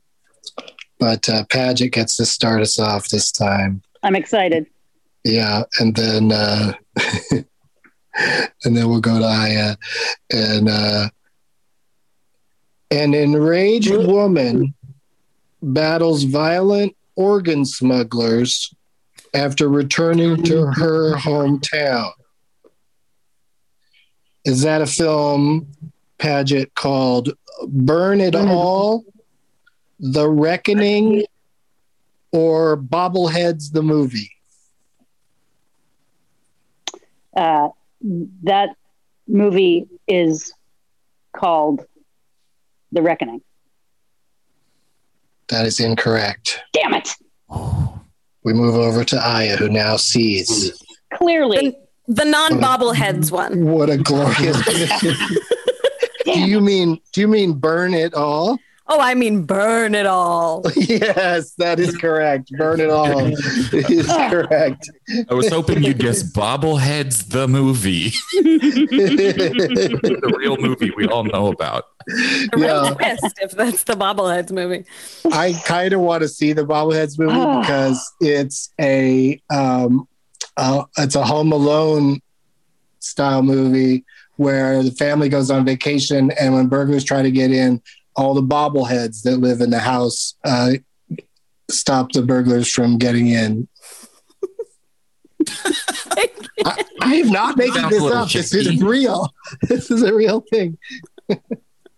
but uh, Paget gets to start us off this time. I'm excited. Yeah, and then uh, and then we'll go to Aya, and uh, an enraged woman battles violent organ smugglers after returning to her hometown. Is that a film, Paget, called Burn It All, The Reckoning, or Bobbleheads the Movie? Uh, that movie is called The Reckoning. That is incorrect. Damn it! We move over to Aya, who now sees. Clearly. The, the non-bobbleheads one. What a glorious. do you mean? Do you mean burn it all? Oh, I mean burn it all. yes, that is correct. Burn it all is correct. I was hoping you'd guess Bobbleheads the movie. the real movie we all know about. The real twist if that's the bobbleheads movie. I kind of want to see the Bobbleheads movie Ah. because it's a um, uh, it's a Home Alone style movie where the family goes on vacation, and when burglars try to get in, all the bobbleheads that live in the house uh, stop the burglars from getting in. I, I am not making this little up. This is real. This is a real thing.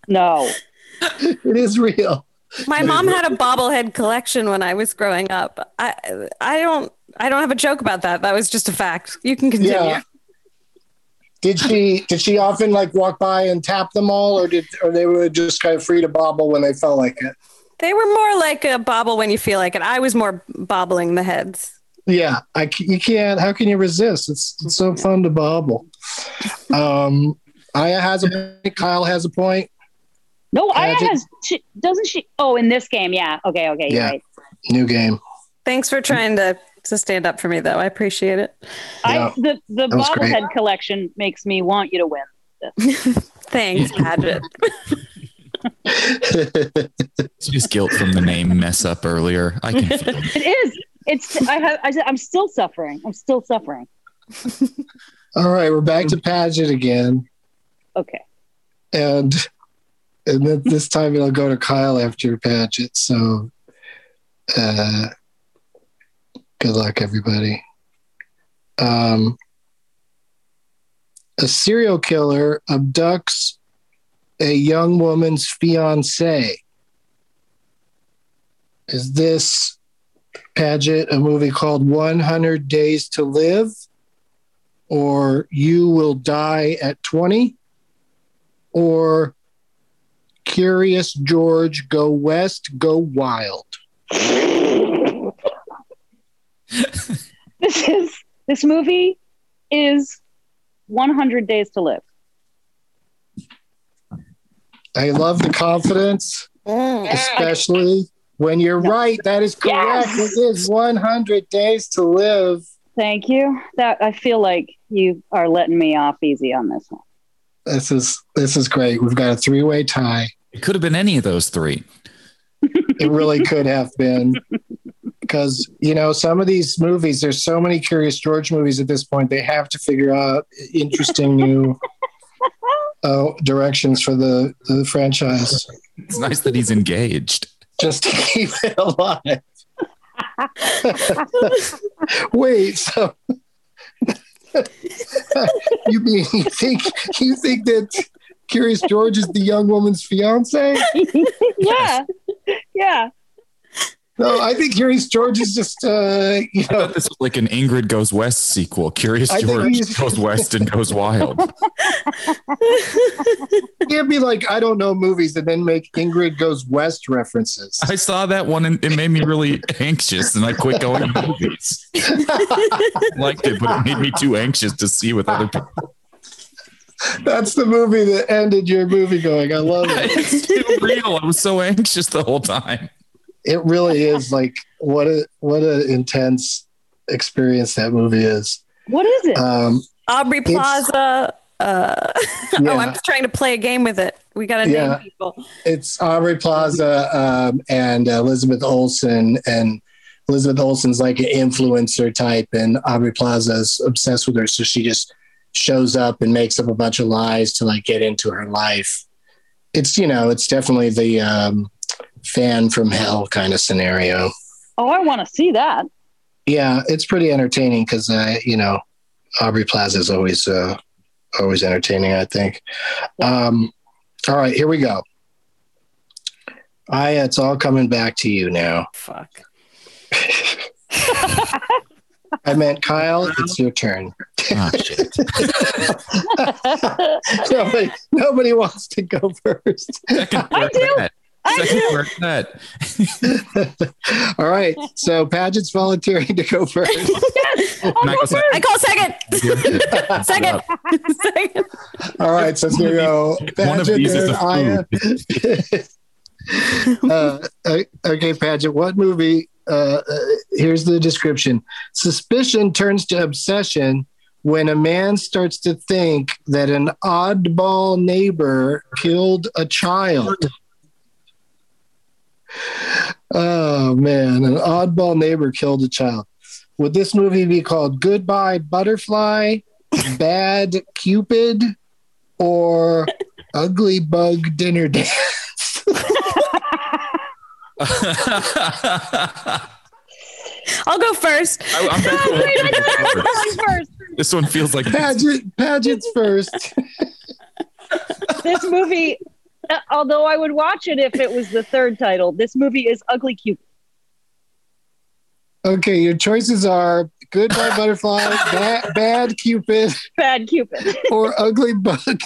No. It is real. My mom had a bobblehead collection when I was growing up. I I don't I don't have a joke about that. That was just a fact. You can continue. Yeah. Did she did she often like walk by and tap them all, or did or they were just kind of free to bobble when they felt like it? They were more like a bobble when you feel like it. I was more bobbling the heads. Yeah, I c- you can't. How can you resist? It's, it's so fun to bobble. Um, Aya has a point. Kyle has a point. No, Aya Magic. has. She, doesn't she? Oh, in this game, yeah. Okay, okay, you're Yeah. right. New game. Thanks for trying to to stand up for me though. I appreciate it. I the the That bobblehead collection makes me want you to win. Thanks, Paget. It's just guilt from the name mess up earlier. I can feel it. It is. It's. I have. I, I'm still suffering. I'm still suffering. All right, we're back to Paget again, Okay. and and then this time it'll go to Kyle after Paget. So, uh, good luck, everybody. Um, a serial killer abducts a young woman's fiance. Is this Paget a movie called 100 Days to Live? Or You Will Die at 20? Or Curious George Go West, Go Wild? This is. This movie is 100 Days to Live. I love the confidence, mm. especially when you're right. That is correct. Yes. It is 100 Days to Live. Thank you. That I feel like you are letting me off easy on this one. This is this is great. We've got a three way tie. It could have been any of those three. It really could have been because you know some of these movies. There's so many Curious George movies at this point. They have to figure out interesting new uh, directions for the the franchise It's nice that he's engaged. just to keep it alive. Wait, so you mean you think you think that Curious George is the young woman's fiance? yeah. Yeah. No, I think Curious George is just uh, you I know thought this was like an Ingrid Goes West sequel. Curious I George goes west and goes wild. can't be like I don't know movies and then make Ingrid Goes West references. I saw that one and it made me really anxious, and I quit going to movies. I liked it, but it made me too anxious to see with other people. That's the movie that ended your movie going. I love it. It's too real. I was so anxious the whole time. It really is like what a what an intense experience that movie is. What is it? Um, Aubrey Plaza. Uh, Yeah. Oh, I'm just trying to play a game with it. We got to Yeah. name people. it's Aubrey Plaza um, and Elizabeth Olsen, and Elizabeth Olsen's like an influencer type, and Aubrey Plaza's obsessed with her, so she just shows up and makes up a bunch of lies to like get into her life. It's you know, it's definitely the um, fan from hell kind of scenario. Oh, I want to see that. Yeah, it's pretty entertaining because uh, you know Aubrey Plaza is always uh, always entertaining. I think. Um, all right, here we go. I it's all coming back to you now. Fuck. I meant Kyle. It's your turn. Oh, shit. nobody, nobody wants to go first. I do. Second word that. All right. So Paget's volunteering to go first. I call second. second. second. All right. So it's going to go One of Paget these is and a Aya. uh, uh, okay, Paget, what movie? Uh, uh, here's the description Suspicion turns to obsession when a man starts to think that an oddball neighbor killed a child. Oh, man, an oddball neighbor killed a child. Would this movie be called Goodbye Butterfly, Bad Cupid, or Ugly Bug Dinner Dance? I'll go first. I, I'm back Oh, wait, I to thought I was first. This one feels like Paget, Paget's first. this movie, although I would watch it if it was the third title, this movie is Ugly Cupid. Okay, your choices are Goodbye Butterfly, bad, bad Cupid, Bad Cupid. or Ugly Bug. I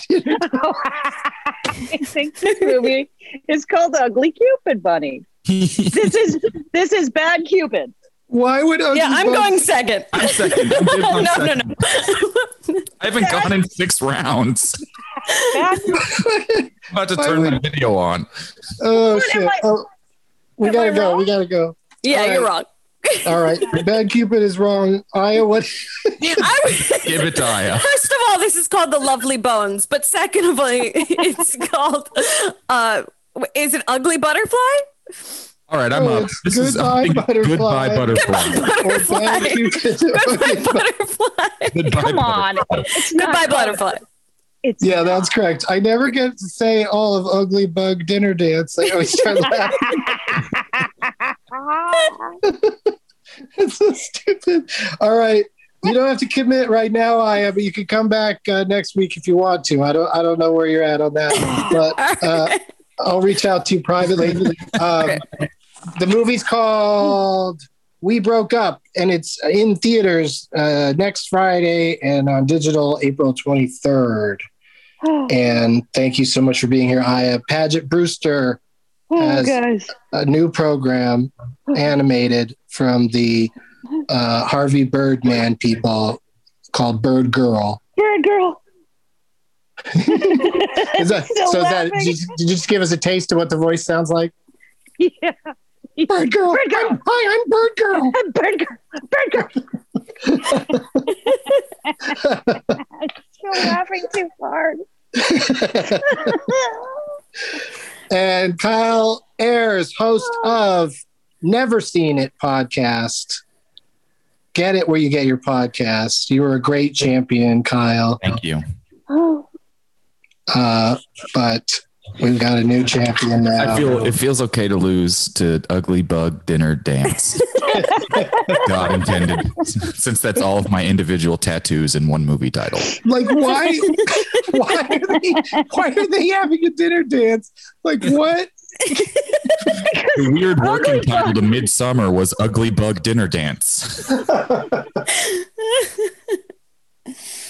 think this movie is called Ugly Cupid Bunny. this is this is Bad Cupid. Why would Ugly Yeah, I'm Bug- going second. I'm second. I'm good, I'm no, no, no. I haven't gone in six rounds. I'm about to turn my video on. Oh am shit! I- Oh, we am gotta I go. wrong? We gotta go. Yeah, All you're right. wrong. All right, Bad Cupid is wrong. Aya, what? I- Give it to Aya. First of all, this is called the Lovely Bones, but secondly, it's called uh is it Ugly Butterfly? All right, I'm Oh, up. it's This is Goodbye I'm thinking Butterfly. Goodbye butterfly. Or Bad Goodbye Butterfly. Goodbye, Come on. butterfly. It's Goodbye Butterfly. It's Yeah, that's correct. I never get to say all of Ugly Bug Dinner Dance. I always start laughing. it's so stupid. All right. You don't have to commit right now, Aya, but you can come back uh, next week if you want to. I don't. I don't know where you're at on that, but uh, I'll reach out to you privately. Um, the movie's called "We Broke Up," and it's in theaters uh, next Friday and on digital April 23rd. And thank you so much for being here, Aya. Paget Brewster Oh, has guys. a new program animated from the uh, Harvey Birdman people called Bird Girl. Bird girl. Is that, Still so is that laughing. did you, did you just give us a taste of what the voice sounds like? Yeah. Bird Girl. Bird girl. I'm- hi, I'm Bird Girl. I'm bird girl. Bird girl. I'm still laughing too hard. and Kyle Ayers, host of Never Seen It podcast. Get it where you get your podcast. You were a great champion, Kyle. Thank you. Oh, Uh, but we've got a new champion now. I feel it feels okay to lose to Ugly Bug Dinner Dance. God intended, since that's all of my individual tattoos in one movie title. like why why are they why are they having a dinner dance? Like what? The weird working title to Midsommar was Ugly Bug Dinner Dance.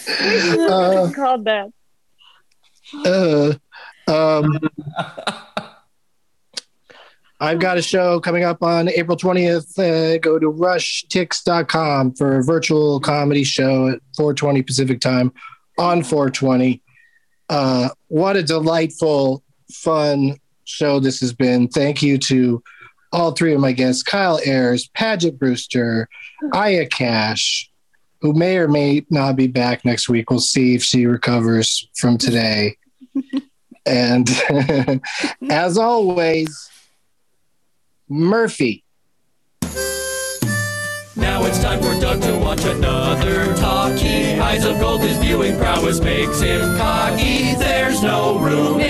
Uh, called that. Uh, um, I've got a show coming up on April 20th. Uh, go to rushtix.com for a virtual comedy show at 420 Pacific time on 420. Uh, what a delightful, fun show this has been. Thank you to all three of my guests Kyle Ayers, Paget Brewster, Aya Cash, who may or may not be back next week. We'll see if she recovers from today. and as always, Murphy. Now it's time for Doug to watch another talkie. Eyes of gold, his viewing prowess makes him cocky. There's no room